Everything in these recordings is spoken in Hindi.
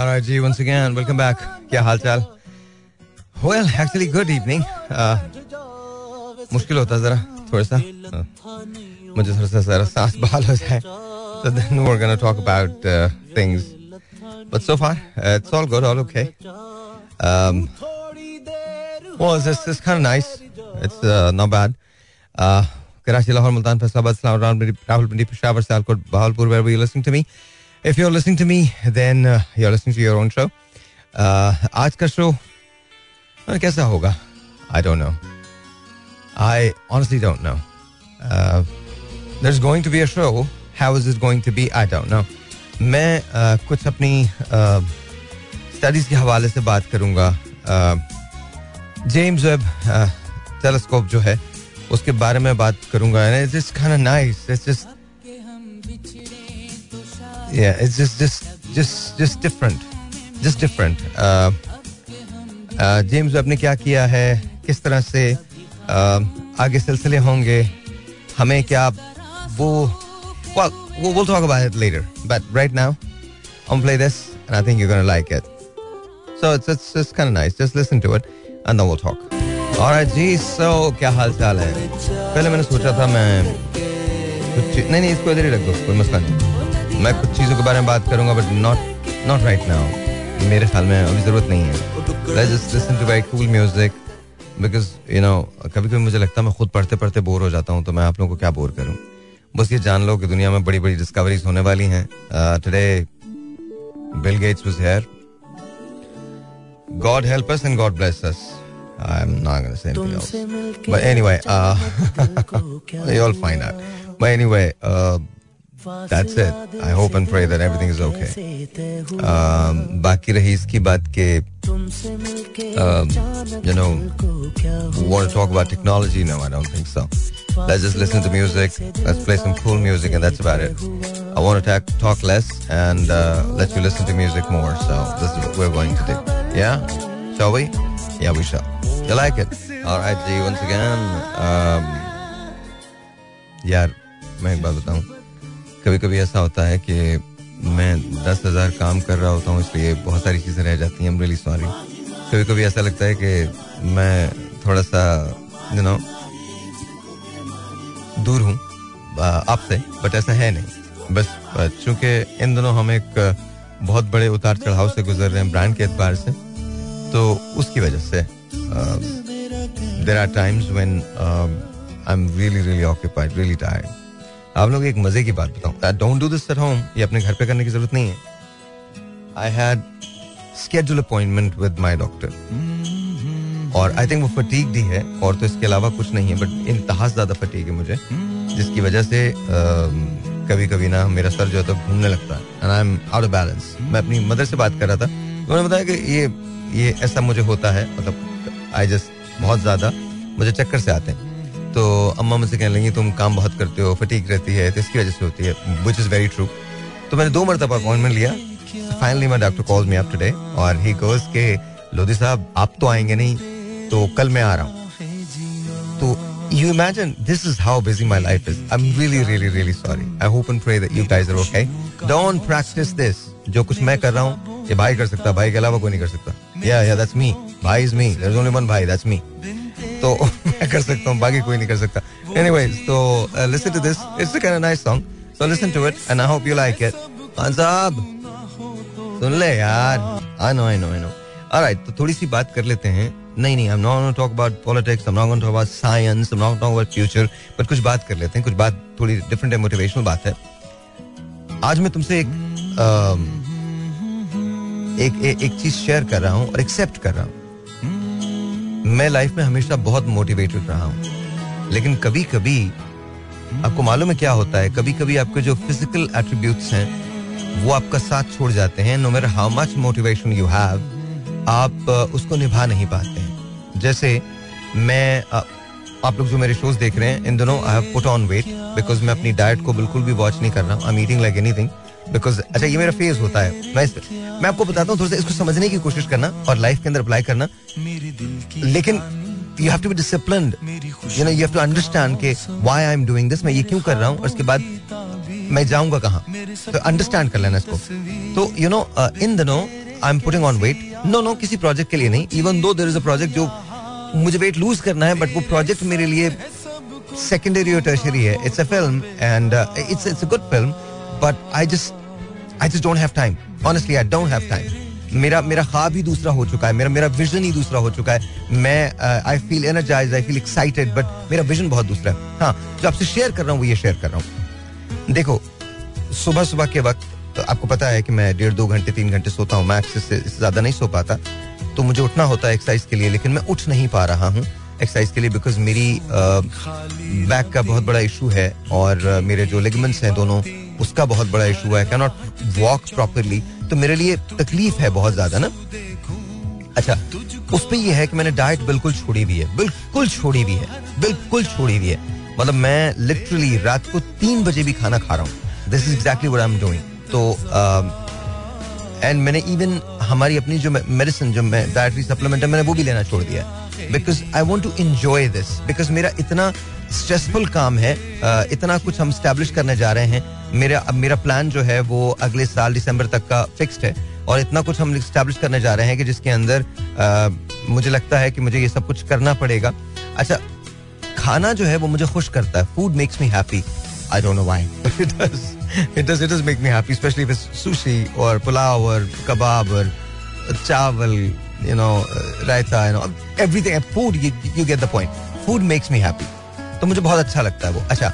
Alright, जी once again, welcome back. क्या हाल चाल? Well, actually good evening. Uh, मुश्किल होता है जरा थोड़ा सा uh, मुझे थोड़ा सा जरा सांस बहाल हो जाए so then we're gonna talk about uh, things but so far uh, it's all good all okay um, well it's, it's, it's kind of nice it's uh, not bad uh, Karachi Lahore Multan Faisalabad Islamabad Rawalpindi Peshawar Sialkot Bahawalpur wherever you're listening to me If you're listening to me then uh, you're listening to your own show uh, आज का शो कैसा होगा I don't know I honestly don't know. Uh, there's going to be a show. How is it going to be? I don't know. मैं uh, कुछ अपनी स्टडीज़ uh, के हवाले से बात करूँगा जेम्स वेब टेलीस्कोप जो है उसके बारे में बात करूँगा it's just kind of nice it's just yeah it's just just just just different just different James Webb ने क्या किया है किस तरह से आगे सिलसिले होंगे हमें क्या वो well we'll, we'll talk about it later but right now I'm play this and I think you're gonna like it so it's it's just kind of nice just listen to it and then we'll talk alright ji so क्या हाल चाल है पहले मैंने सोचा था मैं नहीं नहीं इसको इधर ही रख दो कोई मसला नहीं मैं कुछ चीज़ों के बारे में बात करूँगा but not not right now मेरे ख्याल में अभी ज़रूरत नहीं है cool music because you know कभी कभी मुझे लगता है मैं खुद पढ़ते पढ़ते बोर हो जाता हूँ तो मैं आप लोगों को क्या बोर करूँ बस ये जान लो कि दुनिया में बड़ी बड़ी डिस्कवरीज होने वाली हैं today Bill Gates was here God help us and God bless us. I'm not going to say anything else. But anyway, uh, you'll find out. But anyway, uh, That's it. I hope and pray that everything is okay. Um, बाकी रही इसकी बात के um, you know want to talk about technology? No, I don't think so. Let's just listen to music. Let's play some cool music, and that's about it. I want to talk, talk less and uh, let you listen to music more. So this is what we're going to do. Yeah, shall we? Yeah, we shall. You like it? All right, G. Once again, um, यार मैं एक बात बताऊं कभी कभी ऐसा होता है कि मैं दस हज़ार काम कर रहा होता हूँ, इसलिए बहुत सारी चीज़ें रह जाती हैं रियली सॉरी कभी कभी ऐसा लगता है कि मैं थोड़ा सा यू नो दूर हूँ आपसे बट ऐसा है नहीं. बस चूँकि इन दोनों हम एक बहुत बड़े उतार चढ़ाव से गुजर रहे हैं ब्रांड के एतबार से तो उसकी वजह से there are times when I am really really occupied really tired आप लोग एक मज़े की बात बताऊँ। Don't do this at home ये अपने घर पे करने की ज़रूरत नहीं है। I had schedule appointment with my doctor और आई थिंक वो फटीक ही है और तो इसके अलावा कुछ नहीं है बट इंतहा ज़्यादा फटीक है मुझे जिसकी वजह से कभी कभी ना मेरा सर जो है तो घूमने लगता है and I am out of balance मैं अपनी मदर से बात कर रहा था उन्होंने बताया कि ये ये ऐसा मुझे होता है मतलब आई जस्ट बहुत ज़्यादा मुझे चक्कर से आते हैं। तो अम्मा मुझसे कहने लगी, तुम काम बहुत करते हो फटीक रहती है तो इसकी वजह से होती है विच इज़ वेरी ट्रू तो मैंने दो मरतबा अपॉइंटमेंट लिया। Finally my doctor call me up today और ही गोज के, लोधी साहब, आप तो आएँगे नहीं तो कल मैं आ रहा हूँ। तो you imagine, this is how busy my life is. I'm really really really sorry. I hope and pray that you guys are okay. Don't practice this, जो कुछ मैं कर रहा हूँ, ये भाई कर सकता, भाई के अलावा कोई नहीं कर सकता। या या दैट्स मी भाई is me there is only one भाई दैट्स मी तो मैं कर सकता हूँ बाकी कोई नहीं कर सकता। एनीवेज तो listen to this it's a nice song so listen to it and I hope you like it Khan Sahab सुन ले यार I know I know I know alright तो थोड़ी सी बात कर लेते हैं। नहीं नहीं I am not going talk about politics I am not going talk about science I am not talk about future but कुछ बात कर लेते हैं। कुछ बात थोड़ी डिफरेंट है मोटिवेशनल बात है। आज मैं तुमसे एक एक एक, एक चीज़ शेयर कर रहा हूँ और एक्सेप्ट कर रहा हूँ। मैं लाइफ में हमेशा बहुत मोटिवेटेड रहा हूँ। लेकिन कभी कभी आपको मालूम है क्या होता है? कभी कभी आपके जो फ़िज़िकल एट्रीब्यूट्स हैं, वो आपका साथ छोड़ जाते हैं no matter how much motivation you have आप उसको निभा नहीं पाते हैं। जैसे मैं आप लोग जो मेरे शोज़ देख रहे हैं, इन दोनों I have put on weight because मैं अपनी डाइट को बिल्कुल भी वॉच नहीं कर रहा हूँ। I meeting like anything because अच्छा ये मेरा फ़ेज़ होता है। मैं मैं आपको बताता हूँ थोड़ा सा इसको समझने की कोशिश करना और लाइफ के अंदर अप्लाई करना। लेकिन you have to be disciplined you know you have to understand के why I am doing this मैं ये क्यों कर रहा हूँ उसके बाद मैं जाऊँगा कहाँ? तो अंडरस्टैंड कर लेना इसको। तो यू नो इन दिनों I am putting on weight no no किसी प्रोजेक्ट के लिए नहीं। Even though there is a project जो मुझे वेट लूज करना है बट वो प्रोजेक्ट मेरे लिए सेकेंडरी और टर्शरी है। It's a film and it's it's a good film but I just I just don't have time honestly I don't have time मेरा मेरा ख्वाब ही दूसरा हो चुका है, मेरा मेरा विजन ही दूसरा हो चुका है। मैं I feel energise I feel excited but मेरा विजन बहुत दूसरा है। हाँ जो आपसे शेयर कर रहा हूँ, वो ये शेयर कर रहा हूँ। देखो, सुबह सुबह के वक्त तो आपको पता है कि मैं डेढ़, दो घंटे, तीन घंटे सोता हूँ, मैं इससे ज़्यादा नहीं सो पाता। तो मुझे उठना होता है एक्सरसाइज के लिए, लेकिन मैं उठ नहीं पा रहा हूँ एक्सरसाइज के लिए बिकॉज़ मेरी बैक का बहुत बड़ा इशू है और मेरे जो लिगमेंट्स हैं दोनों, उसका बहुत बड़ा इशू है। कैन नॉट वॉक प्रॉपरली तो मेरे लिए तकलीफ़ है बहुत ज़्यादा ना। अच्छा उस पर यह है कि मैंने डाइट बिल्कुल छोड़ी हुई है बिल्कुल छोड़ी हुई है बिल्कुल छोड़ी हुई है। मतलब मैं लिटरली रात को तीन बजे भी खाना खा रहा हूँ। This is exactly what I am doing तो एंड uh, मैंने इवन हमारी अपनी जो मेडिसिन जो मैं डाइटरी सप्लीमेंट है मैंने वो भी लेना छोड़ दिया because I want to enjoy this because मेरा इतना स्ट्रेसफुल काम है इतना कुछ हम स्टैब्लिश करने जा रहे हैं। मेरा अब मेरा प्लान जो है वो अगले साल दिसंबर तक का फिक्स्ड है। और इतना कुछ हम स्टैब्लिश करने जा रहे हैं कि जिसके अंदर मुझे लगता है कि मुझे ये सब कुछ करना पड़ेगा। अच्छा खाना जो है वो मुझे खुश करता है। Food makes me happy I don't know why it does does. It does make me happy, especially if it's sushi or pulao or kebab or chawal, you know, uh, raita, you know, everything. Food, you, you get the point. Food makes me happy. तो मुझे बहुत अच्छा लगता है वो अच्छा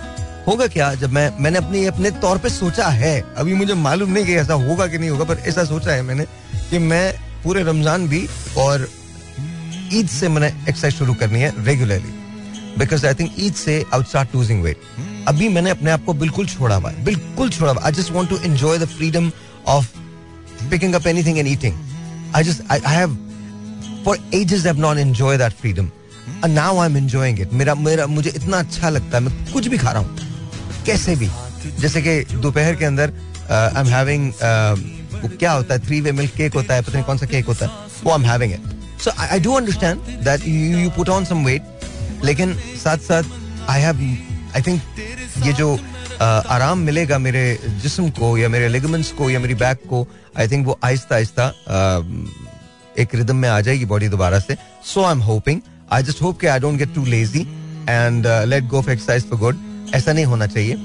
होगा क्या जब मैं मैंने अपने अपने तौर पे सोचा है अभी मुझे मालूम नहीं कि ऐसा होगा कि नहीं होगा पर ऐसा सोचा है मैंने कि मैं पूरे रमज़ान भी और ईद से मैंने एक्सरसाइज शुरू करनी है regularly because I think Eid से आई स्टार्ट लूजिंग वेट अभी मैंने अपने आप को बिल्कुल छोड़ा हुआ है बिल्कुल छोड़ा हुआ I just want to enjoy the freedom of picking up anything and eating I just I have for ages have not enjoy that freedom and now I am enjoying it मेरा मेरा मुझे इतना अच्छा लगता है। मैं कुछ भी खा रहा हूँ। कैसे भी। जैसे कि दोपहर के अंदर आई एम हैविंग वो क्या होता है? थ्री वे मिल्क केक होता है। पता नहीं कौन सा केक होता है। वो I am having it so I do understand that you put on some weight लेकिन साथ साथ आई हैव आई थिंक ये जो आराम मिलेगा मेरे जिस्म को या मेरे लिगमेंट्स को या मेरी बैक को आई थिंक वो आहिस्ता आहिस्ता एक रिदम में आ जाएगी बॉडी दोबारा से। So I am hoping I just hope कि I don't get too lazy and let go for exercise for good ऐसा नहीं होना चाहिए।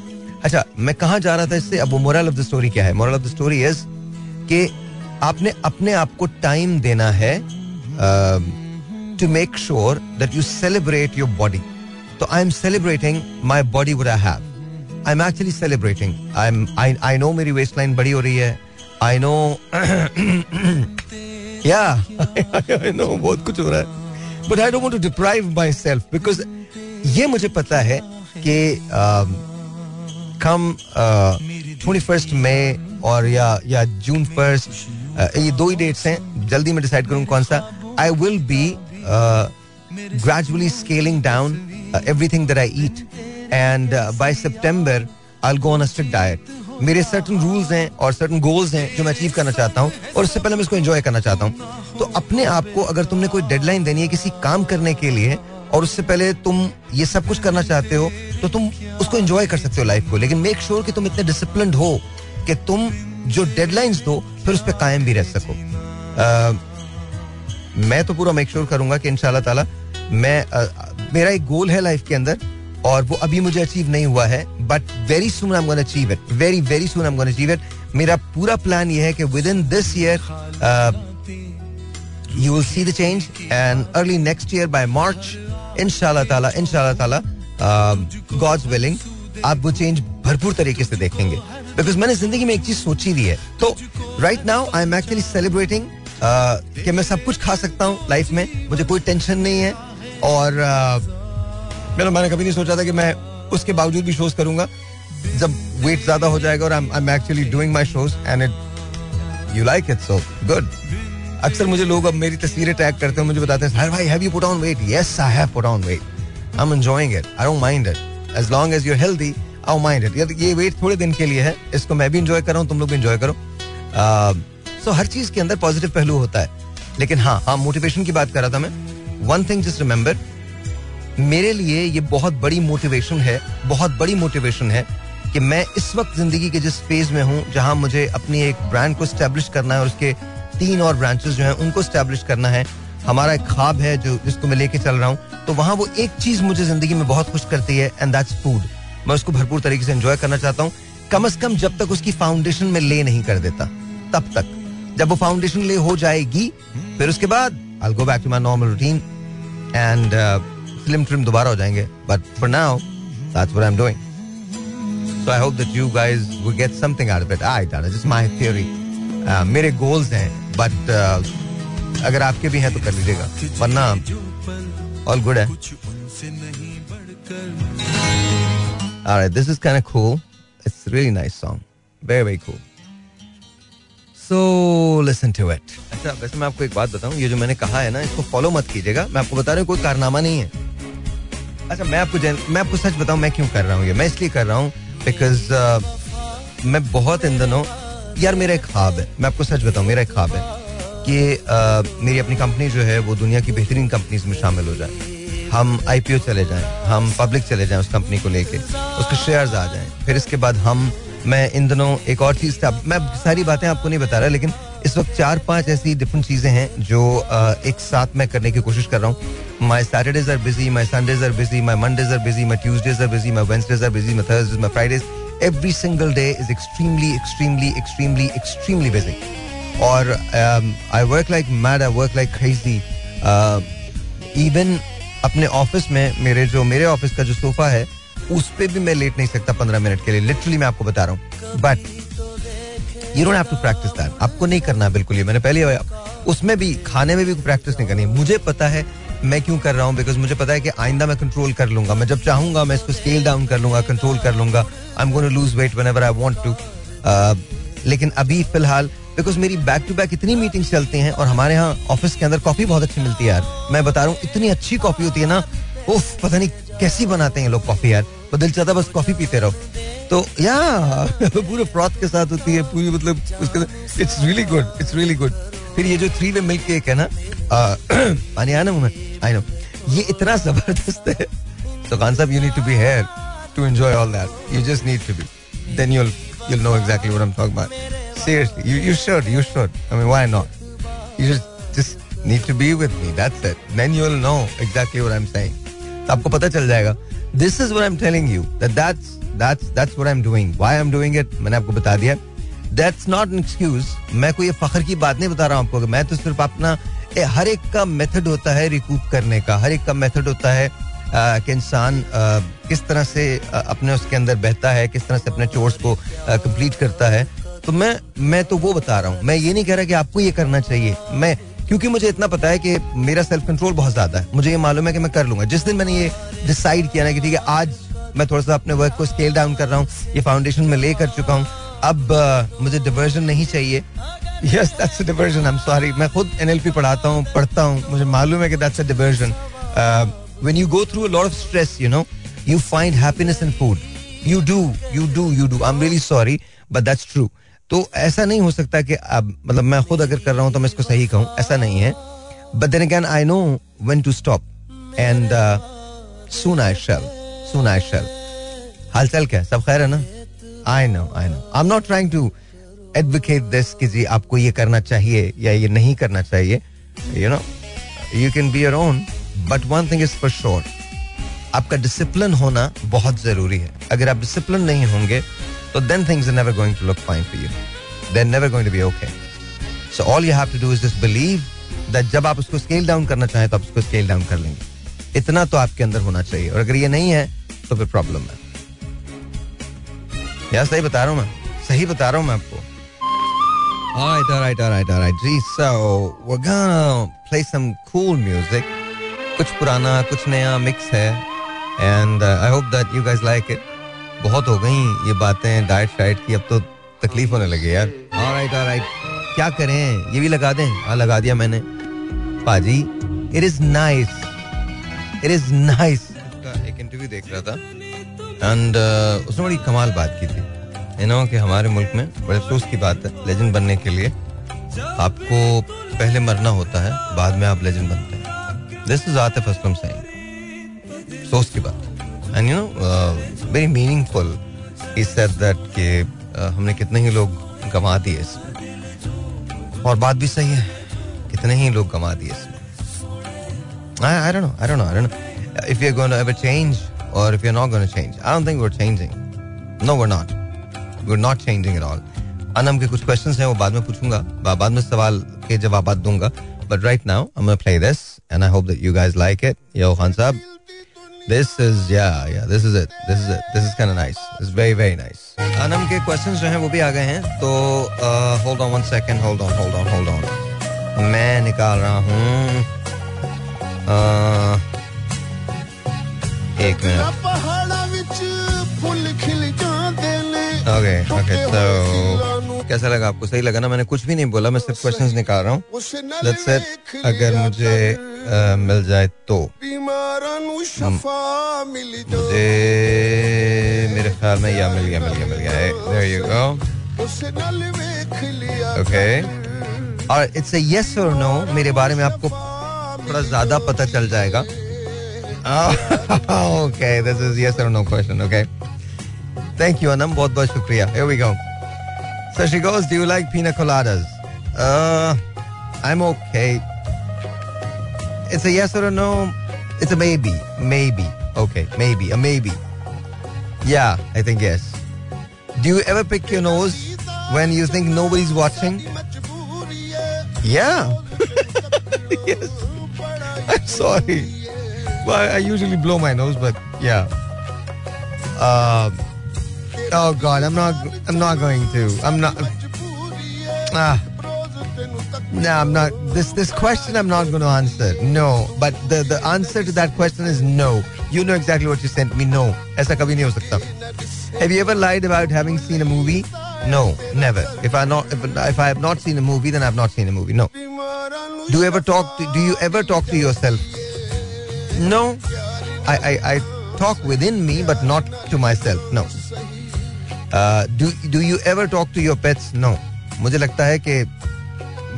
अच्छा मैं कहा जा रहा था इससे? अब मोरल ऑफ़ द स्टोरी क्या है? Moral of the story is कि आपने अपने आप को टाइम देना है to make sure that you celebrate your body So I'm celebrating my body what I have. I'm actually celebrating. I'm, I I know मेरी waistline बड़ी हो रही है. आई know बहुत कुछ हो रहा है। But I don't to deprive myself because ये मुझे पता है कि कम ट्वेंटी फ़र्स्ट मई और या या जून फ़र्स्ट uh, ये दो ही डेट्स हैं। जल्दी मैं डिसाइड करूँ कौन सा। I will be gradually scaling down everything that I eat and by September I go on a strict diet मेरे सर्टन रूल्स हैं और सर्टन गोल्स हैं जो मैं अचीव करना चाहता हूँ और उससे पहले मैं इसको एंजॉय करना चाहता हूँ। तो अपने आप को अगर तुमने कोई डेडलाइन देनी है किसी काम करने के लिए और उससे पहले तुम ये सब कुछ करना चाहते हो तो तुम उसको एंजॉय कर सकते हो लाइफ को। लेकिन मेक श्योर sure कि तुम इतने डिसिप्लिन हो कि तुम जो डेडलाइंस दो फिर उस पर कायम भी रह सको। uh, मैं तो पूरा मेक श्योर sure करूँगा कि इनशाला ताला मैं uh, मेरा एक गोल है लाइफ के अंदर और वो अभी मुझे अचीव नहीं हुआ है। But very soon am gonna achieve it very very soon am gonna achieve it मेरा पूरा प्लान ये है कि within this year you will see the change and early next year by March इंशाल्लाह ताला इंशाल्लाह ताला गॉड्स विलिंग आप वो चेंज भरपूर तरीके से देखेंगे। बिकॉज़ मैंने ज़िंदगी में एक चीज़ सोची हुई है। तो right now I am actually celebrating कि मैं सब कुछ खा सकता हूँ लाइफ में। मुझे कोई टेंशन नहीं है। और मैंने मैंने कभी नहीं सोचा था कि मैं उसके बावजूद भी शोज़ करूँगा। जब वेट ज़्यादा हो जाएगा और I am actually doing my shows and it you like it so good अक्सर मुझे लोग अब मेरी तस्वीरें टैग करते हैं मुझे बताते हैं भाई have you put on weight yes I have put on weight I am enjoying it I don't mind it as long as you healthy I mind it ये वेट थोड़े दिन के लिए है इसको मैं भी इंजॉय कर रहा हूँ तुम लोग भी इंजॉय करो। सो uh, हर चीज़ के अंदर पॉजिटिव पहलू होता है। लेकिन हाँ हाँ मोटिवेशन की बात कर रहा था मैं। वन थिंग जस्ट रिमेंबर मेरे लिए ये बहुत बड़ी मोटिवेशन है, बहुत बड़ी मोटिवेशन है कि मैं इस वक्त ज़िंदगी के जिस फ़ेज़ में हूँ, जहाँ मुझे अपनी एक ब्रांड को स्टैब्लिश करना है और उसके तीन और ब्रांचेस जो हैं, उनको स्टैब्लिश करना है। हमारा एक ख्वाब है जो, जिसको मैं लेके चल रहा हूँ। तो वहाँ वो एक चीज़ मुझे ज़िंदगी में बहुत खुश करती है एंड दैट्स फ़ूड मैं उसको भरपूर तरीके से एंजॉय करना चाहता हूँ। कम अज कम जब तक उसकी फाउंडेशन में ले नहीं कर देता, तब तक। जब वो फाउंडेशन ले हो जाएगी, फिर उसके बाद I go back to my normal routine and slim trim दोबारा हो जाएँगे but for now that's what I am doing so I hope that you guys will get something out of it I don't know my theory मेरे गोल्स हैं बट uh, अगर आपके भी हैं तो कर लीजिएगा वरना ऑल गुड है All right, this is kind of cool. It's really nice song. Very, very cool. So, listen to it. अच्छा, वैसे मैं आपको एक बात बताऊँ ये जो मैंने कहा है ना इसको फॉलो मत कीजिएगा मैं आपको बता रहा हूँ कोई कारनामा नहीं है अच्छा मैं आपको मैं आपको सच बताऊँ मैं क्यों कर रहा हूँ ये? मैं इसलिए कर रहा हूँ बिकॉज़ uh, मैं बहुत इन दिनों यार मेरा एक ख्वाब है। मैं आपको सच बताऊँ मेरा एक ख्वाब है कि uh, मेरी अपनी कंपनी जो है वो दुनिया की बेहतरीन कंपनीज़ में शामिल हो जाए। हम आईपीओ चले जाएँ हम पब्लिक चले जाएँ उस कंपनी को लेके उसके शेयर्स आ जाएँ। फिर इसके बाद हम मैं इन दिनों एक और चीज़ मैं सारी बातें आपको नहीं बता रहा लेकिन इस वक्त चार पाँच ऐसी डिफरेंट चीज़ें हैं जो एक साथ मैं करने की कोशिश कर रहा हूँ। My Saturdays are busy my Sundays are busy my Mondays are busy my Tuesdays are busy my Wednesdays are busy my Thursdays my Fridays every single day is extremely extremely extremely extremely busy और I work like mad I work like crazy even अपने ऑफ़िस में मेरे जो, मेरे ऑफ़िस का जो सोफा है, उस पर भी मैं लेट नहीं सकता पंद्रह मिनट के लिए। लिटरली मैं आपको बता रहा हूँ। But you don't have to practise that आपको नहीं करना बिल्कुल ये। मैंने पहले उसमें भी, खाने में भी प्रैक्टिस नहीं करनी। मुझे पता है मैं क्यों कर रहा हूँ बिकॉज़ मुझे पता है कि आइंदा मैं कंट्रोल कर लूँगा। मैं जब चाहूँगा, मैं इसको स्केल डाउन कर लूँगा कंट्रोल कर लूँगा। I am going to lose weight whenever I want to लेकिन अभी फ़िलहाल बिकॉज़ मेरी बैक टू बैक इतनी मीटिंग्स चलती हैं और हमारे यहाँ ऑफ़िस के अंदर कॉफ़ी बहुत अच्छी मिलती है यार। मैं बता रहा हूँ, इतनी अच्छी कॉफ़ी होती है ना, उफ, पता नहीं कैसी बनाते हैं लोग कॉफ़ी यार। तो दिल चाहता बस कॉफ़ी पीते रहो। तो या पूरे फ्रॉथ के साथ होती है, पूरी मतलब it's really good it's really good फिर ये जो थ्री वे मिल्क केक है ना पानी आना मैं आई नो ये इतना ज़बरदस्त है। तो Khan Sahab you need to be here to enjoy all that you just need to be then you you know exactly what I am talking about seriously you you should you should I mean why not you just just need to be with me that's it then you will know exactly what I am saying आपको पता चल जाएगा। This is what I am telling you that that's that's that's what I am doing why I am doing it मैंने आपको बता दिया। दैट्स नॉट एन एक्सक्यूज मैं कोई फखर की बात नहीं बता रहा हूँ आपको मैं तो सिर्फ़ अपना हर एक का मेथड होता है रिकूप करने का। हर एक का मेथड होता है कि इंसान किस तरह से अपने उसके अंदर बहता है, किस तरह से अपने चोर्स को कंप्लीट करता है। तो मैं मैं तो वो बता रहा हूँ। मैं ये नहीं कह रहा कि आपको ये करना चाहिए। मैं, क्योंकि मुझे इतना पता है कि मेरा सेल्फ कंट्रोल बहुत ज़्यादा है। मुझे ये मालूम है कि मैं कर लूँगा। जिस दिन मैंने ये डिसाइड किया ना कि ठीक है, आज मैं थोड़ा सा अपने वर्क को स्केल डाउन कर रहा हूँ ये फाउंडेशन में ले कर चुका हूँ। अब uh, मुझे डिवर्जन नहीं चाहिए। Yes that's diversion I am sorry मैं खुद एनएलपी पढ़ाता हूँ पढ़ता हूँ। मुझे मालूम है कि that's a diversion when you go through a lot of stress you know you find happiness in food you do you do you do I am really sorry but that's true तो ऐसा नहीं हो सकता कि अब मतलब मैं खुद अगर कर रहा हूँ तो मैं इसको सही कहूँ। ऐसा नहीं है। But then again I know when to stop and soon I shall soon I shall हालचाल क्या सब खैर है ना I know I know I am not trying to advocate this कि जी आपको ये करना चाहिए या ये नहीं करना चाहिए you know you can be your own but one thing is for sure आपका डिसिप्लिन होना बहुत ज़रूरी है। अगर आप डिसिप्लिन नहीं होंगे तो then things are never going to look fine for you. They're never going to be okay. So all you have to do is just believe that जब आप उसको स्केल डाउन करना चाहें तो आप उसको स्केल डाउन कर लेंगे। इतना तो आपके अंदर होना चाहिए। और अगर ये नहीं है तो फिर प्रॉब्लम है। यार सही बता रहा हूँ मैं। सही बता रहा हूँ मैं आपको। Alright, alright, alright, alright. Gee, so we're gonna play some cool music. कुछ पुराना कुछ नया मिक्स है। And uh, I hope that you guys like it. बहुत हो गई ये बातें डाइट शाइट की। अब तो तकलीफ़ होने लगी यार। ऑलराइट ऑलराइट क्या करें? ये भी लगा दें? हाँ लगा दिया मैंने। पाजी is nice it is nice एक इंटरव्यू देख रहा था। एंड uh, उसने बड़ी कमाल बात की थी। यू नो कि हमारे मुल्क में बड़े अफसोस की बात है लेजेंड बनने के लिए। आपको पहले मरना होता है बाद में आप लेजेंड बनते हैं। दिस इज़ आतिफ असलम सही अफसोस की बात। And you know very meaningful that कि uh, हमने कितने ही लोग गंवा दिए इसमें। और बात भी सही है कितने ही लोग कमा दिए इसमें। I, I don't know. I don't know. I don't know. If you're going to ever change or if you're not going to change. I don't think we're changing. No, we're not. We're not changing at all. Anam के कुछ क्वेश्चंस हैं वो बाद में पूछूंगा बाद में सवाल के जवाब दूंगा but right now I am play this and I hope that you guys like it yo Khan साहब This is yeah yeah this is it this is it this is kind of nice it's very very nice Anam के क्वेश्चंस जो हैं वो भी आ गए हैं तो hold on one second hold on hold on hold on मैं निकाल रहा हूँ एक मिनट Okay okay तो कैसा लगा आपको? सही लगा ना? मैंने कुछ भी नहीं बोला मैं सिर्फ़ क्वेश्चंस निकाल रहा हूँ। दैट्स इट अगर मुझे आ, मिल जाए तो। मुझे मेरे ख्याल में या मिल गया मिल गया मिल गया। देयर यू गो ओके और इट्स अ यस और नो मेरे बारे में आपको थोड़ा ज़्यादा पता चल जाएगा। ओके दिस इज यस और no question okay Thank you, Anam. बहुत बहुत शुक्रिया. Here we go. So she goes, do you like pina coladas? Uh, I'm okay. It's a yes or a no. It's a maybe. Maybe. Okay. Maybe. A maybe. Yeah, I think yes. Do you ever pick your nose when you think nobody's watching? Yeah. yes. I'm sorry. Well, I usually blow my nose, but yeah. Uh, Oh God, I'm not. I'm not going to. I'm not. Ah. No, I'm not. This this question I'm not going to answer. No, but the the answer to that question is no. You know exactly what you sent me. No, ऐसा कभी नहीं हो सकता. Have you ever lied about having seen a movie? No, never. If I not if, if I have not seen a movie, then I have not seen a movie. No. Do you ever talk? To, do you ever talk to yourself? No. I I, I talk within me, but not to myself. No. Do you ever talk to your pets no मुझे लगता है कि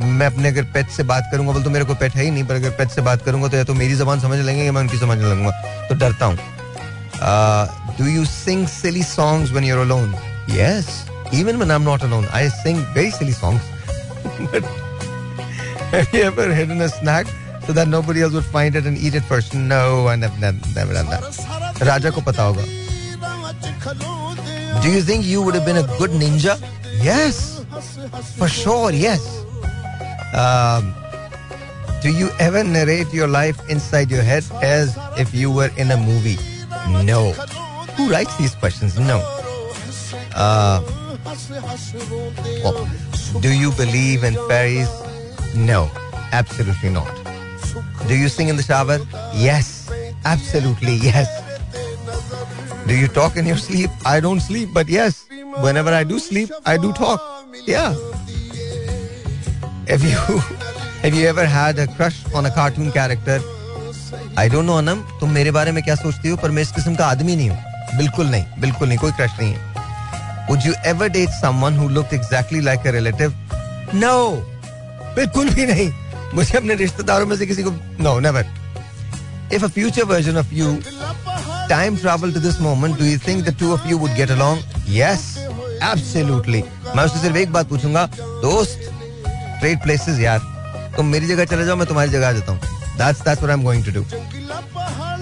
मैं अपने अगर पेट से बात करूँगा बोल तो मेरे को पेट है ही नहीं पर अगर पेट से बात करूँगा तो या तो मेरी जबान समझ लेंगे या मैं उनकी समझ लगूँगा। तो डरता हूँ। Do you sing silly songs when you're alone yes even when I'm not alone I sing very silly songs. But have you ever hidden a snack so that nobody else would find it and eat it first. No, I never, never, never done that. Raja ko pata hoga. Do you think you would have been a good ninja? Yes, for sure, yes. Um, do you ever narrate your life inside your head as if you were in a movie? No. Who writes these questions? No. Uh, do you believe in fairies? No, absolutely not. Do you sing in the shower? Yes, absolutely yes. Do you talk in your sleep? I don't sleep, but yes, whenever I do sleep, I do talk. Yeah. Have you have you ever had a crush on a cartoon character? I don't know Anam तुम मेरे बारे में क्या सोचती हो पर मैं इस किस्म का आदमी नहीं हूँ बिल्कुल नहीं बिल्कुल नहीं कोई क्रश नहीं है Would you ever date someone who looked exactly like a relative? No, बिल्कुल भी नहीं मुझे अपने रिश्तेदारों में से किसी को no never. If a future version of you time travel to this moment, do you think the two of you would get along? Yes, absolutely. मैं उससे सिर्फ़ एक बात पूछूँगा दोस्त ट्रेड प्लेसेस यार तुम मेरी जगह चले जाओ मैं तुम्हारी जगह आ जाता हूँ that's what I'm going to do.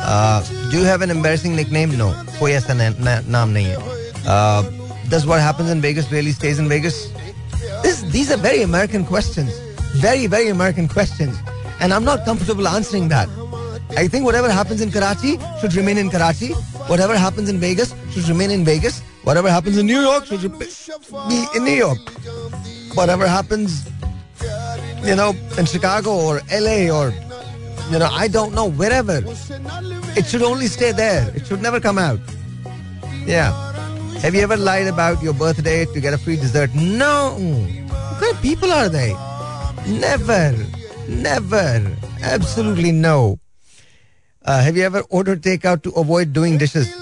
Uh, do you have an embarrassing nickname? No. कोई ऐसा नाम नहीं है. Uh, does what happens in Vegas really stays in Vegas? This, these are very American questions. Very, very American questions. And I'm not comfortable answering that. I think whatever happens in Karachi should remain in Karachi. Whatever happens in Vegas should remain in Vegas. Whatever happens in New York should be in New York. Whatever happens, you know, in Chicago or LA or, you know, I don't know, wherever. It should only stay there. It should never come out. Yeah. Have you ever lied about your birthday to get a free dessert? No. What kind of people are they? Never. Never. Absolutely no. Uh, have you ever ordered takeout to avoid doing dishes?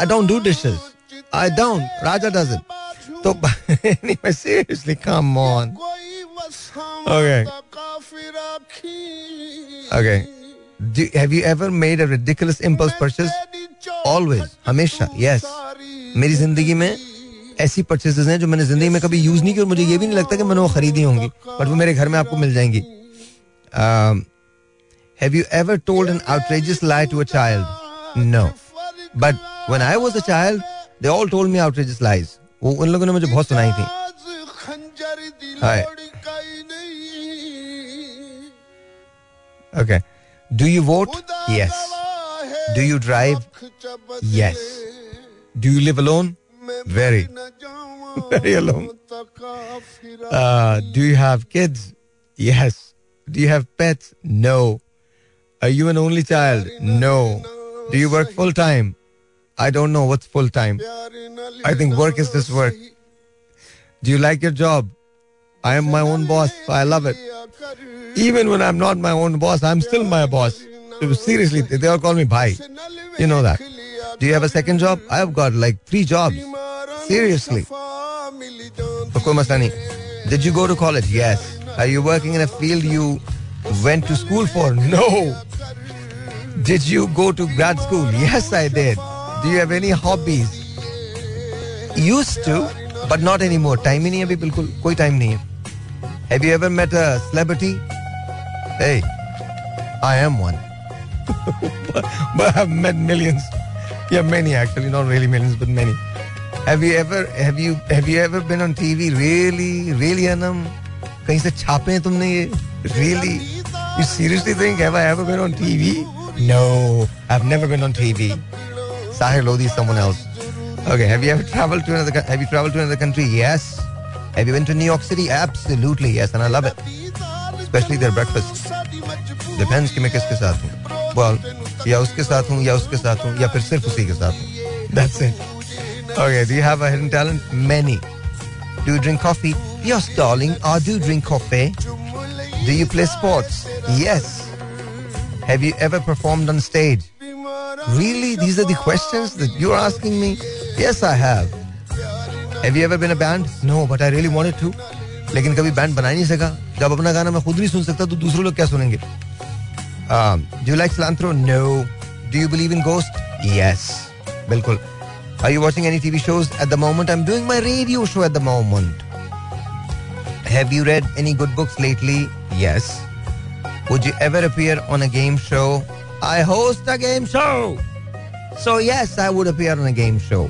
I don't do dishes. I don't. Raja does it. So, anyway, seriously, come on. Okay. Okay. Do, have you ever made a ridiculous impulse purchase? Always. Hamisha. Yes. मेरी जिंदगी में ऐसी परचेजेस हैं जो मैंने ज़िंदगी में कभी यूज़ नहीं की और मुझे ये भी नहीं लगता कि मैंने वो खरीदी होंगी बट वो मेरे घर में आपको मिल जाएँगी। Have you ever told an outrageous lie to a child no but when I was a child they all told me outrageous lies वो उन लोगों ने मुझे बहुत सुनाई थी। Hi okay do you vote yes do you drive yes do you live alone very very alone. Uh, do you have kids? Yes. Do you have pets? No. Are you an only child? No. Do you work full time? I don't know what's full time. I think work is just work. Do you like your job? I am my own boss. So I love it. Even when I'm not my own boss, I'm still my boss. Seriously, they all call me bhai. You know that. Do you have a second job? I've got like three jobs. Seriously. तो कोई मसला नहीं Did you go to college? Yes. Are you working in a field you went to school for? No. Did you go to grad school? Yes, I did. Do you have any hobbies? Used to, but not anymore. Time ही नहीं है अभी बिल्कुल कोई time नहीं है. Have you ever met a celebrity? Hey, I am one. but I've met millions. Yeah, many actually, not really millions, but many. Have you ever have you have you ever been on TV? Really, really, Anam? कहीं से छापे हैं तुमने ये? Really? You seriously think have I ever been on TV? No, I've never been on TV. Sahir Lodi is someone else. Okay, have you ever traveled to another? Have you traveled to another country? Yes. Have you been to New York City? Absolutely, yes, and I love it. Especially their breakfast. Depends कि मैं किसके साथ हूँ. Well, या उसके साथ हूँ या उसके साथ हूँ या फिर सिर्फ उसी के साथ हूँ. That's it. Okay, do you have a hidden talent? Many. Do you drink coffee? Yes, darling, I do drink coffee. Do you play sports? Yes. Have you ever performed on stage? Really? These are the questions that you're asking me? Yes, I have. Have you ever been a band? No, but I really wanted to. लेकिन कभी बैंड बना ही नहीं सका जब अपना गाना मैं खुद नहीं सुन सकता तो दूसरे लोग क्या सुनेंगे do you like cilantro no do you believe in ghost yes बिल्कुल are you watching any TV shows at the moment? I'm doing my radio show at the moment. Have you read any good books lately? Yes. Would you ever appear on a game show? I host a game show. So, yes, I would appear on a game show.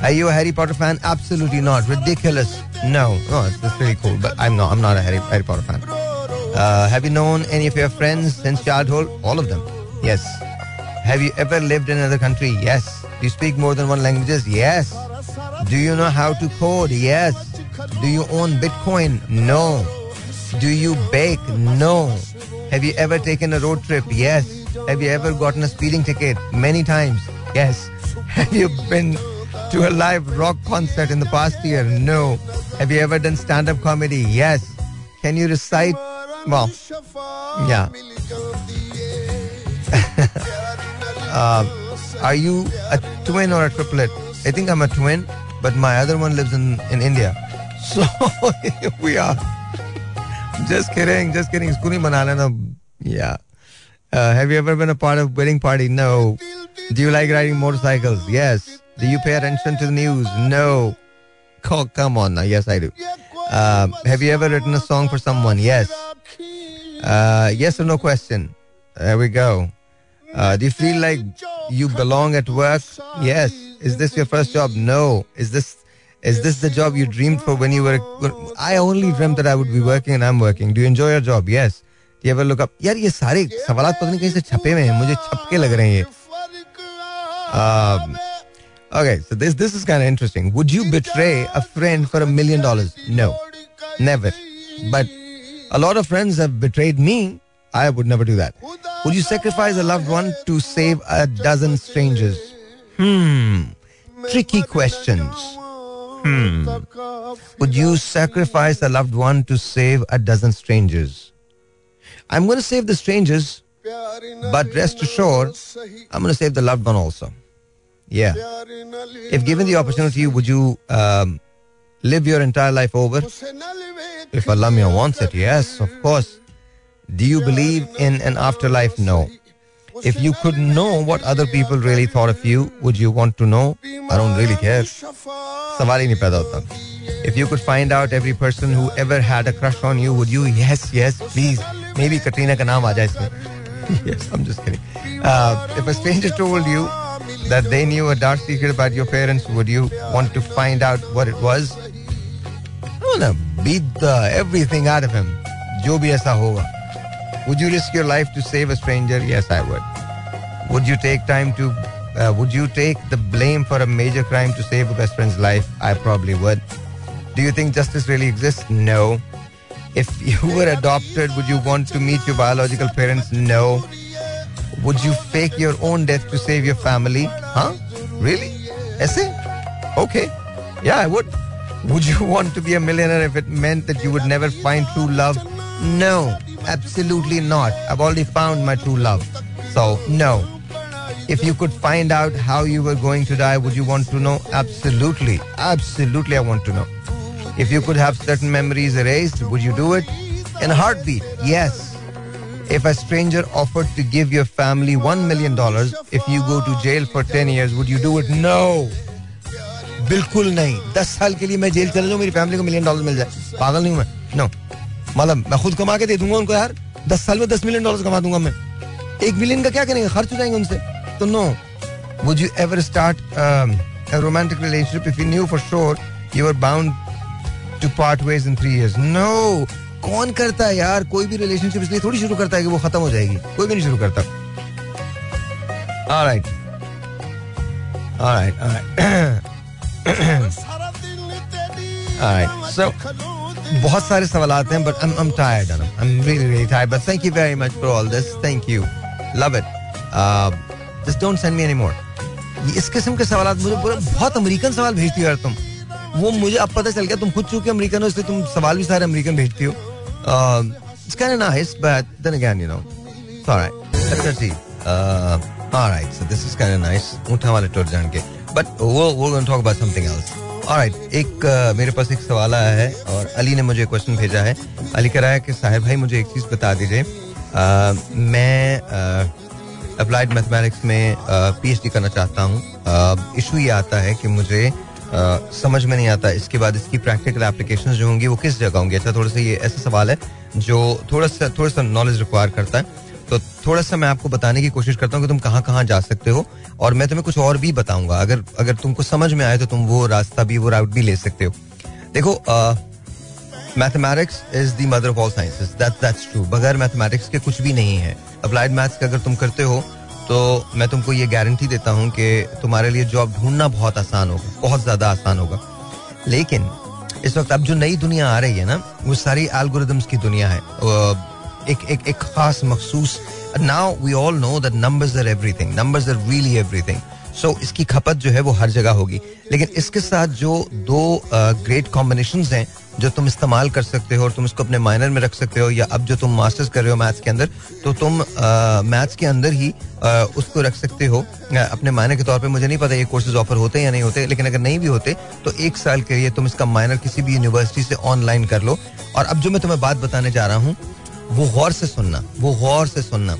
Are you a Harry Potter fan? Absolutely not. Ridiculous. No, no, it's, really cool, but I'm not. I'm not a Harry, Harry Potter fan. Uh, have you known any of your friends since childhood? All of them. Yes. Have you ever lived in another country? Yes. Do you speak more than one languages? Yes. Do you know how to code? Yes. Do you own Bitcoin? No. Do you bake? No. Have you ever taken a road trip? Yes. Have you ever gotten a speeding ticket? Many times. Yes. Have you been to a live rock concert in the past year? No. Have you ever done stand-up comedy? Yes. Can you recite? Well, yeah. uh, are you a twin or a triplet? I think I'm a twin, but my other one lives in, in India. So here we are. Just kidding, just kidding. Isko nahi Yeah. Uh, have you ever been a part of wedding party? No. Do you like riding motorcycles? Yes. Do you pay attention to the news? No. Oh, come on now. Yes, I do. Uh, have you ever written a song for someone? Yes. Uh, yes or no question? There we go. Uh, do you feel like you belong at work? Yes. Is this your first job? No. Is this is this the job you dreamed for when you were? I only dreamt that I would be working and I'm working. Do you enjoy your job? Yes. Do you ever look up? यार ये सारे सवाल पता नहीं कहीं से छपे हुए हैं मुझे छपके लग रहे हैं ये. Um, okay, so this this is kind of interesting. Would you betray a friend for a million dollars? No, never. But a lot of friends have betrayed me. I would never do that. Would you sacrifice a loved one to save a dozen strangers? Hmm. Tricky questions. Hmm. Would you sacrifice a loved one to save a dozen strangers? I'm going to save the strangers, but rest assured, I'm going to save the loved one also. Yeah. If given the opportunity, would you um, live your entire life over? If Allah wants it, yes, of course. Do you believe in an afterlife? No. If you could know what other people really thought of you, would you want to know? I don't really care. सवाल ही नहीं पैदा होता. If you could find out every person who ever had a crush on you, would you? Yes, yes, please. Maybe Katrina का नाम आ जाए इसमें. yes, I'm just kidding. Uh, if a stranger told you that they knew a dark secret about your parents, would you want to find out what it was? I wanna beat the everything out of him. जो भी ऐसा होगा. would you risk your life to save a stranger? Yes, I would. Would you take time to? Uh, would you take the blame for a major crime to save a best friend's life? I probably would. Do you think justice really exists? No. If you were adopted, would you want to meet your biological parents? No. Would you fake your own death to save your family? Huh? Really? Essay? Okay. Yeah, I would. Would you want to be a millionaire if it meant that you would never find true love? No, absolutely not. I've already found my true love. So, no. If you could find out how you were going to die, would you want to know? Absolutely. Absolutely, I want to know. If you could have certain memories erased, would you do it? In a heartbeat, yes. If a stranger offered to give your family $1 million if you go to jail for 10 years, would you do it? No. बिल्कुल नहीं दस साल के लिए मैं जेल चला जाऊँ मेरी फैमिली को मिलियन डॉलर मिल जाए पागल नहीं हूँ मैं नो मतलब मैं खुद कमा के दे दूँगा उनको यार। दस साल में दस मिलियन डॉलर कमा दूँगा मैं। एक मिलियन का क्या करेंगे? खर्च हो जाएँगे उनसे। तो no would you ever start romantic relationship if you knew for sure you are bound to part ways in three years no कौन करता है यार? कोई भी रिलेशनशिप इसलिए थोड़ी शुरू करता है कि वो खत्म हो जाएगी। कोई भी नहीं शुरू करता। Alright. Alright, alright. alright. So, बहुत सारे सवाल हैं but I'm tired Anam. I'm really really tired but thank you very much for all this. Thank you. Love it. Uh, just don't send me any more. इस किस्म के सवाल मुझे बहुत अमेरिकन सवाल भेजती हो यार तुम। वो मुझे अब पता चल गया तुम खुद चूँकि अमेरिकन हो इसलिए तुम सवाल भी सारे अमेरिकन भेजती हो। It's kind nice but then again you know alright see this is nice ऊंटा वाले टूर जान के। बट वो वो going talk about something else alright एक uh, मेरे पास एक सवाल आया है और अली ने मुझे क्वेश्चन भेजा है। अली कह रहा है कि साहिर भाई मुझे एक चीज़ बता दीजिए। Uh, मैं अप्लाइड uh, मैथमेटिक्स में पीएचडी करना चाहता हूँ। इशू ये आता है कि मुझे समझ में नहीं आता। इसके बाद इसकी प्रैक्टिकल एप्लीकेशन जो होंगी वो किस जगह होंगी? अच्छा थोड़ा सा ये ऐसा सवाल है जो थोड़ा सा थोड़ा सा नॉलेज रिक्वायर करता है। तो थोड़ा सा मैं आपको बताने की कोशिश करता हूँ कि तुम कहाँ कहाँ जा सकते हो, और मैं तुम्हें कुछ और भी बताऊँगा। अगर अगर तुमको समझ में आए तो तुम वो रास्ता भी, वो राउट भी ले सकते हो। देखो mathematics is the mother of all sciences that that's true बगैर मैथमेटिक्स के कुछ भी नहीं है। अप्लाइड मैथ्स अगर तुम करते हो तो मैं तुमको ये गारंटी देता हूँ कि तुम्हारे लिए जॉब ढूंढना बहुत आसान होगा, बहुत ज़्यादा आसान होगा। लेकिन, इस वक्त अब जो नई दुनिया आ रही है ना, वो सारी एल्गोरिदम्स की दुनिया है। एक एक एक खास मखसूस। Now we all know that numbers are everything numbers are really everything so इसकी खपत जो है वो हर जगह होगी। लेकिन इसके साथ जो दो ग्रेट कॉम्बिनेशन हैं जो तुम इस्तेमाल कर सकते हो और तुम इसको अपने माइनर में रख सकते हो या अब जो तुम मास्टर्स कर रहे हो मैथ्स के अंदर तो तुम मैथ्स के अंदर ही आ, उसको रख सकते हो। अपने माइनर के तौर पे मुझे नहीं पता ये कोर्सेज ऑफ़र होते हैं या नहीं होते लेकिन अगर नहीं भी होते तो एक साल के लिए तुम इसका माइनर किसी भी यूनिवर्सिटी से ऑनलाइन कर लो। और अब जो मैं तुम्हें बात बताने जा रहा हूँ वो गौर से सुनना, वो गौर से सुनना।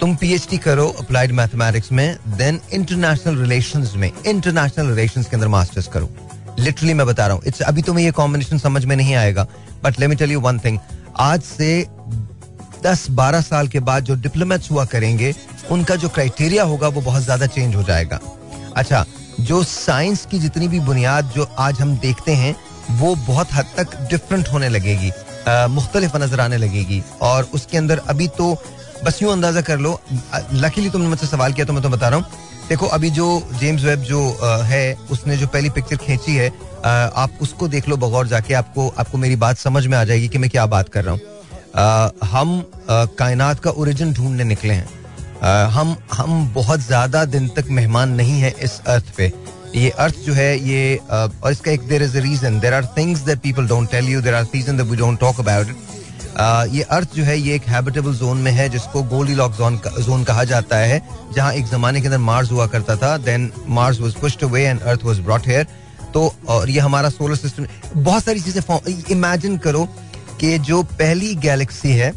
तुम पीएचडी करो अप्लाइड मैथमेटिक्स में देन इंटरनेशनल रिलेशंस में इंटरनेशनल रिलेशंस के अंदर मास्टर्स करो। लिटरली मैं बता रहा हूँ इट्स अभी तुम्हें ये कॉम्बिनेशन समझ में नहीं आएगा but let me tell you one thing आज से दस बारह साल के बाद जो डिप्लोमेट्स हुआ करेंगे, उनका जो क्राइटेरिया होगा वो बहुत ज़्यादा चेंज हो जाएगा। अच्छा जो साइंस की जितनी भी बुनियाद जो आज हम देखते हैं, वो बहुत हद तक डिफरेंट होने लगेगी। मुख्तलिफ़ नज़र आने लगेगी। और उसके अंदर अभी तो बस यूँ अंदाज़ा कर लो लकीली तुमने मुझसे सवाल किया तो मैं तो बता रहा हूँ। देखो, अभी जो जेम्स वेब जो है, उसने जो पहली पिक्चर खींची है आप उसको देख लो बगौर जाके, आपको आपको मेरी बात समझ में आ जाएगी कि मैं क्या बात कर रहा हूँ। हम कायनात का ओरिजिन ढूँढने निकले हैं। हम हम बहुत ज़्यादा दिन तक मेहमान नहीं है इस अर्थ पे। ये अर्थ जो है, ये और इसका एक there is a reason there are things that people don't tell you there are reason that we don't talk about it ये अर्थ जो है, ये एक हैबिटेबल जोन में है, जिसको गोल्डी लॉक जोन जोन कहा जाता है, जहाँ एक जमाने के अंदर मार्स हुआ करता था. Then Mars was pushed away and Earth was brought here तो और ये हमारा सोलर सिस्टम बहुत सारी चीज़ें इमेजिन करो कि जो पहली गैलेक्सी है,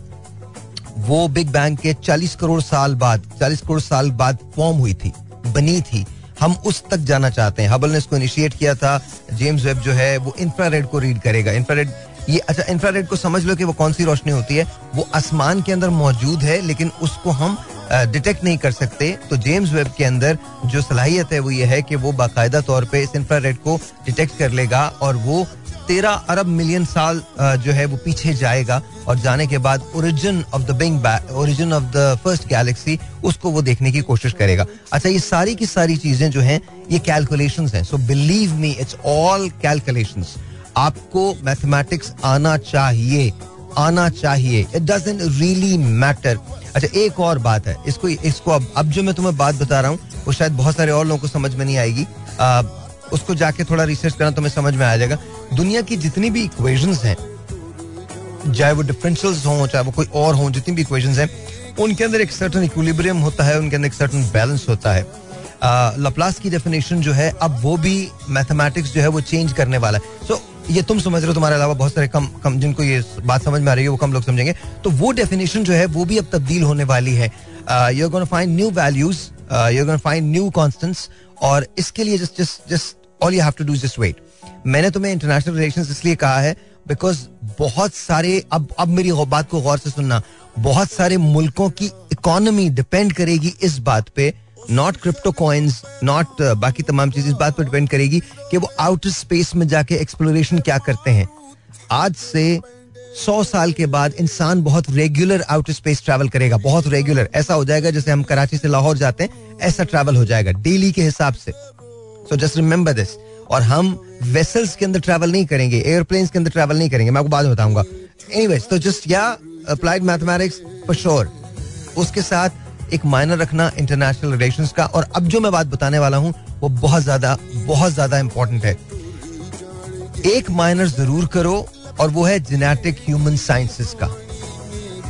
वो बिग बैंग के 40 करोड़ साल बाद 40 करोड़ साल बाद फॉर्म हुई थी, बनी थी. हम उस तक जाना चाहते हैं। हबल ने इसको इनिशिएट किया था। जेम्स वेब जो है, वो इंफ्रारेड को रीड करेगा। इंफ्रारेड ये अच्छा इंफ्रारेड को समझ लो कि वो कौन सी रोशनी होती है। वो आसमान के अंदर मौजूद है, लेकिन उसको हम डिटेक्ट नहीं कर सकते। तो जेम्स वेब के अंदर जो सलाहियत है, वो ये है कि वो बाकायदा तौर पे इस इंफ्रारेड को डिटेक्ट कर लेगा और वो तेरह अरब मिलियन साल जो है वो पीछे जाएगा और जाने के बाद origin of the big origin of the first galaxy उसको वो देखने की कोशिश करेगा। अच्छा ये सारी की सारी चीज़ें जो हैं, ये कैलकुलेशंस हैं। So believe me it's all calculations आपको मैथमेटिक्स आना चाहिए आना चाहिए। इट डजेंट रियली मैटर अच्छा एक और बात है, इसको इसको अब अब जो मैं तुम्हें बात बता रहा हूँ, वो शायद बहुत सारे और लोगों को समझ में नहीं आएगी। उसको जाके थोड़ा रिसर्च करना तुम्हें समझ में आ जाएगा। दुनिया की जितनी भी इक्वेशंस हैं, चाहे वो डिफरेंशियल्स हों, चाहे वो कोई और हों, जितनी भी इक्वेशंस हैं, उनके अंदर एक सर्टन इक्विलिब्रियम होता है, उनके अंदर एक सर्टन बैलेंस होता है। लप्लास की डेफिनेशन जो है, अब वो भी मैथमेटिक्स जो है, वो चेंज करने वाला है। सो ये तुम समझ रहे हो, तुम्हारे अलावा बहुत सारे कम कम, जिनको ये बात समझ में आ रही है, वो कम लोग समझेंगे। तो वो डेफिनेशन जो है, वो भी अब तब्दील होने वाली है। You gonna find new values you gonna find new constants और इसके लिए just just just all you have to do just wait मैंने तुम्हें इंटरनेशनल रिलेशंस इसलिए कहा है बिकॉज़ बहुत सारे, अब अब मेरी बात को गौर से सुनना, बहुत सारे मुल्कों की इकोनॉमी डिपेंड करेगी इस बात पे नॉट क्रिप्टो कॉइन्स नॉट बाकी तमाम चीज़ इस बात पर डिपेंड करेगी कि वो आउटर स्पेस में जाके एक्सप्लोरेशन क्या करते हैं। आज से सौ साल के बाद इंसान बहुत रेगुलर आउटर स्पेस ट्रैवल करेगा, बहुत रेगुलर ऐसा हो जाएगा जैसे हम कराची से लाहौर जाते हैं, ऐसा ट्रैवल हो जाएगा डेली के हिसाब से। सो जस्ट रिमेंबर दिस और हम वेसल्स के अंदर ट्रैवल नहीं करेंगे एयरप्लेन के अंदर ट्रैवल नहीं करेंगे, मैं आपको बाद में बताऊँगा। एनीवेज तो जस्ट या अप्लाइड मैथमेटिक्स फॉर उसके साथ एक मायना रखना इंटरनेशनल रिलेशंस का, और अब जो मैं बात बताने वाला हूँ, वो बहुत ज़्यादा बहुत ज़्यादा इंपॉर्टेंट है। एक माइनर ज़रूर करो और वो है जेनेटिक ह्यूमन साइंसेस का।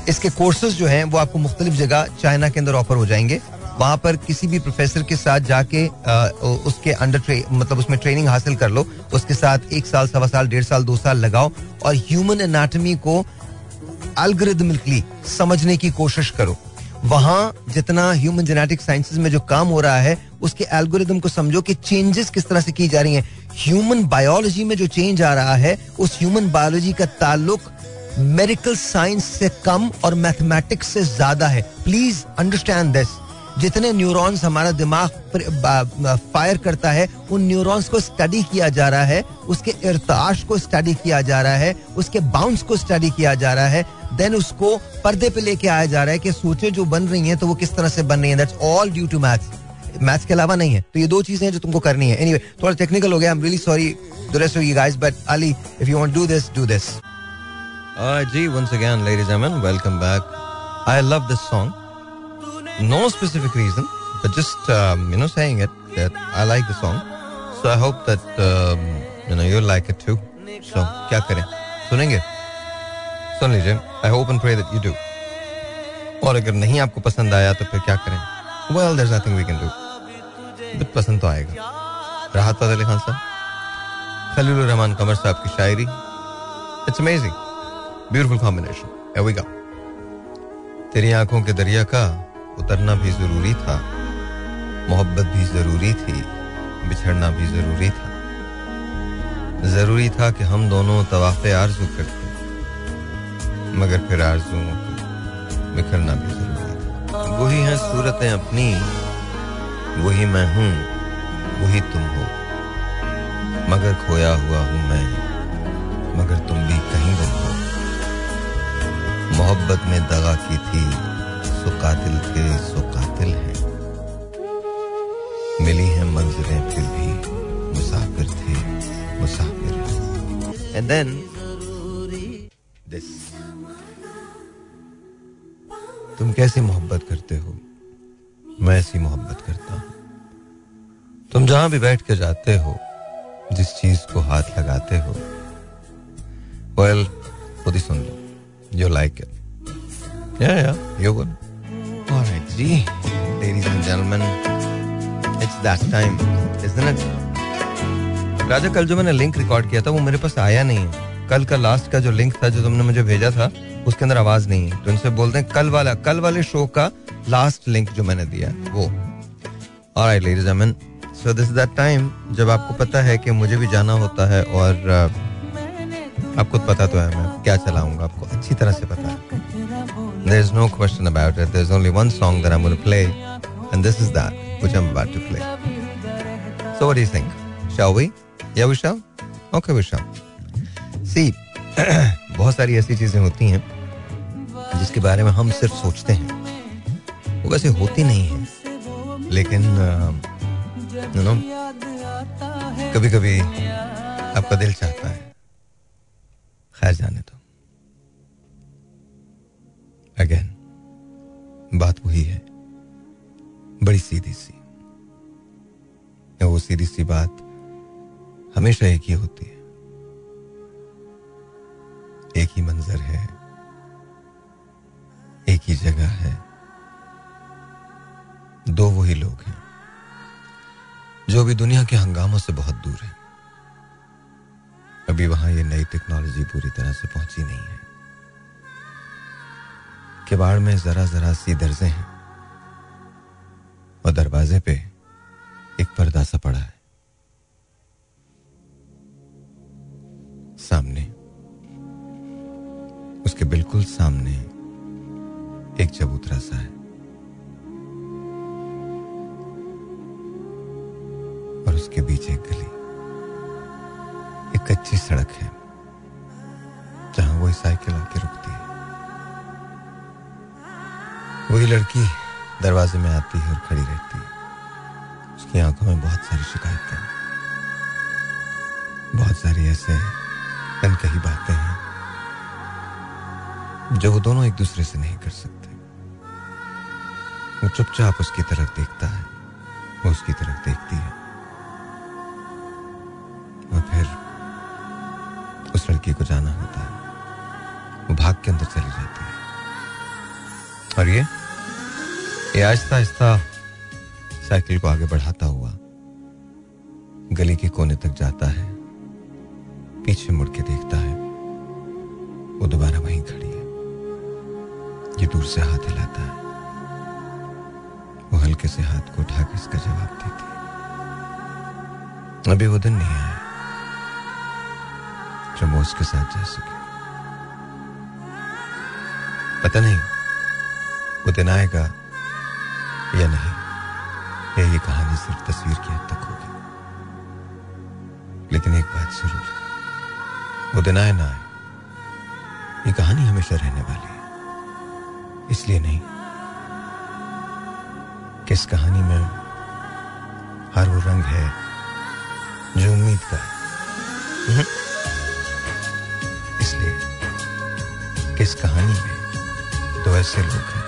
इसके कोर्सेज जो हैं वो आपको मुख्तलिफ़ जगह चाइना के अंदर ऑफ़र हो जाएँगे। वहाँ पर किसी भी प्रोफेसर के साथ जाके आ, उसके अंडर ट्रे मतलब उसमें ट्रेनिंग हासिल कर लो। उसके साथ एक साल सवा साल डेढ़ साल दो साल लगाओ और ह्यूमन एनाटमी को अल्गोरिदमिकली समझने की कोशिश करो। वहाँ जितना ह्यूमन जेनेटिक साइंसेज में जो काम हो रहा है उसके एल्गोरिदम को समझो कि चेंजेस किस तरह से की जा रही हैं। ह्यूमन बायोलॉजी में जो चेंज आ रहा है, उस ह्यूमन बायोलॉजी का ताल्लुक मेडिकल साइंस से कम और मैथमेटिक्स से ज़्यादा है। प्लीज़ अंडरस्टैंड दिस जितने न्यूरॉन्स हमारा दिमाग फायर करता है, उन न्यूरॉन्स को स्टडी किया जा रहा है, उसके इर्ताश को स्टडी किया जा रहा है, उसके बाउंस को स्टडी किया जा रहा है देन उसको पर्दे पे लेके आया जा रहा है कि सोचें जो बन रही हैं तो वो किस तरह से बन रही हैं। That's all due to maths maths के अलावा नहीं है। तो ये दो चीज़ें जो तुमको करनी है। एनीवे anyway, थोड़ा टेक्निकल हो गया। I am really sorry the rest of you guys but only if you want do this do this ji once again ladies and welcome back I love this song reason, but just um, you know saying it that I like the song. So I hope that um, you know you like it too. So क्या करें? सुनेंगे? सुन लीजिए। I hope and pray that you do और अगर नहीं आपको पसंद आया तो फिर क्या करें? Well there is nothing we can do but पसंद तो आएगा। राहत अली खान साहब। खलील रहमान कमर साहब की शायरी। It's amazing beautiful combination we तेरी आँखों के दरिया का उतरना भी ज़रूरी था। मोहब्बत भी ज़रूरी थी। बिछड़ना भी ज़रूरी था। ज़रूरी था कि हम दोनों तवाफ़े आरज़ू करते मगर फिर आरज़ू बिखरना भी ज़रूरी था। वही हैं सूरतें अपनी। वही मैं हूँ, वही तुम हो। मगर खोया हुआ हूँ मैं, मगर तुम भी कहीं गुम हो। मोहब्बत में दगा की थी, सो कातिल थे, सो कातिल हैं। मिली हैं मंजिलें फिर भी, मुसाफिर थे, मुसाफिर एंड देन दिस तुम कैसी मोहब्बत करते हो? मैं ऐसी मोहब्बत करता हूँ। तुम जहाँ भी बैठ के जाते हो जिस चीज़ को हाथ लगाते हो वेल खुद ही सुन लो। You like it yeah yeah you good Alright, जी। Ladies and gentlemen, it's that time, isn't it? राजा कल जो मैंने लिंक रिकॉर्ड किया था वो मेरे पास आया नहीं है। कल का लास्ट का जो लिंक था जो तुमने मुझे भेजा था उसके अंदर आवाज़ नहीं है। तो इनसे बोलते हैं कल वाला कल वाले शो का लास्ट लिंक जो मैंने दिया वो। और लेडीज़ अमन सो दिस दैट टाइम जब आपको पता है कि मुझे भी जाना होता है और आप खुद पता तो है मैं क्या चलाऊँगा, आपको अच्छी तरह से पता है। There is no question about it there is only one song that I am play and this is that which I am about to play so what do think shall we yeah we okay we see बहुत सारी ऐसी चीज़ें होती हैं, जिसके बारे में हम सिर्फ़ सोचते हैं। वो वैसे होती नहीं है, लेकिन यू नो कभी कभी आपका दिल चाहता है, खैर जाने दो। अगेन बात वही है, बड़ी सीधी सी। वो सीधी सी बात हमेशा एक ही होती है। एक ही मंजर है, एक ही जगह है। दो वही लोग हैं। जो अभी दुनिया के हंगामों से बहुत दूर है। अभी वहाँ ये नई टेक्नोलॉजी पूरी तरह से पहुँची नहीं है। किवाड़ में जरा जरा सी दर्जे हैं और दरवाजे पे एक पर्दा सा पड़ा है। सामने, उसके बिल्कुल सामने एक चबूतरा सा है। एक गली एक कच्ची सड़क है, जहाँ वही साइकिल आके रुकती है। वही लड़की दरवाजे में आती है और खड़ी रहती है। उसकी आँखों में बहुत सारी शिकायतें बहुत सारी ऐसे कही बातें हैं, जो वो दोनों एक दूसरे से नहीं कर सकते। वो चुपचाप उसकी तरफ़ देखता है, वो उसकी तरफ़ देखती है। और फिर उस लड़की को जाना होता है। वो भाग के अंदर चली जाती है। और ये ये आहिस्ता आहिस्ता साइकिल को आगे बढ़ाता हुआ गली के कोने तक जाता है। पीछे मुड़ के देखता है। वो दोबारा वहीं खड़ी है। ये दूर से हाथ हिलाता है। वो हल्के से हाथ को उठा के इसका जवाब देती है। अभी वो दिन नहीं आया। जो मैं उसके साथ जा सके। पता नहीं, वो दिन आएगा या नहीं, या ये कहानी सिर्फ़ तस्वीर की हद तक होगी। लेकिन एक बात ज़रूर है वो दिन आए ना आए, ये कहानी हमेशा रहने वाली है। इसलिए नहीं कि इस कहानी में हर वो रंग है जो उम्मीद का है। इस कहानी में दो ऐसे लोग हैं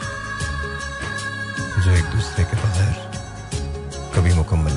जो एक दूसरे के बगैर कभी मुकम्मल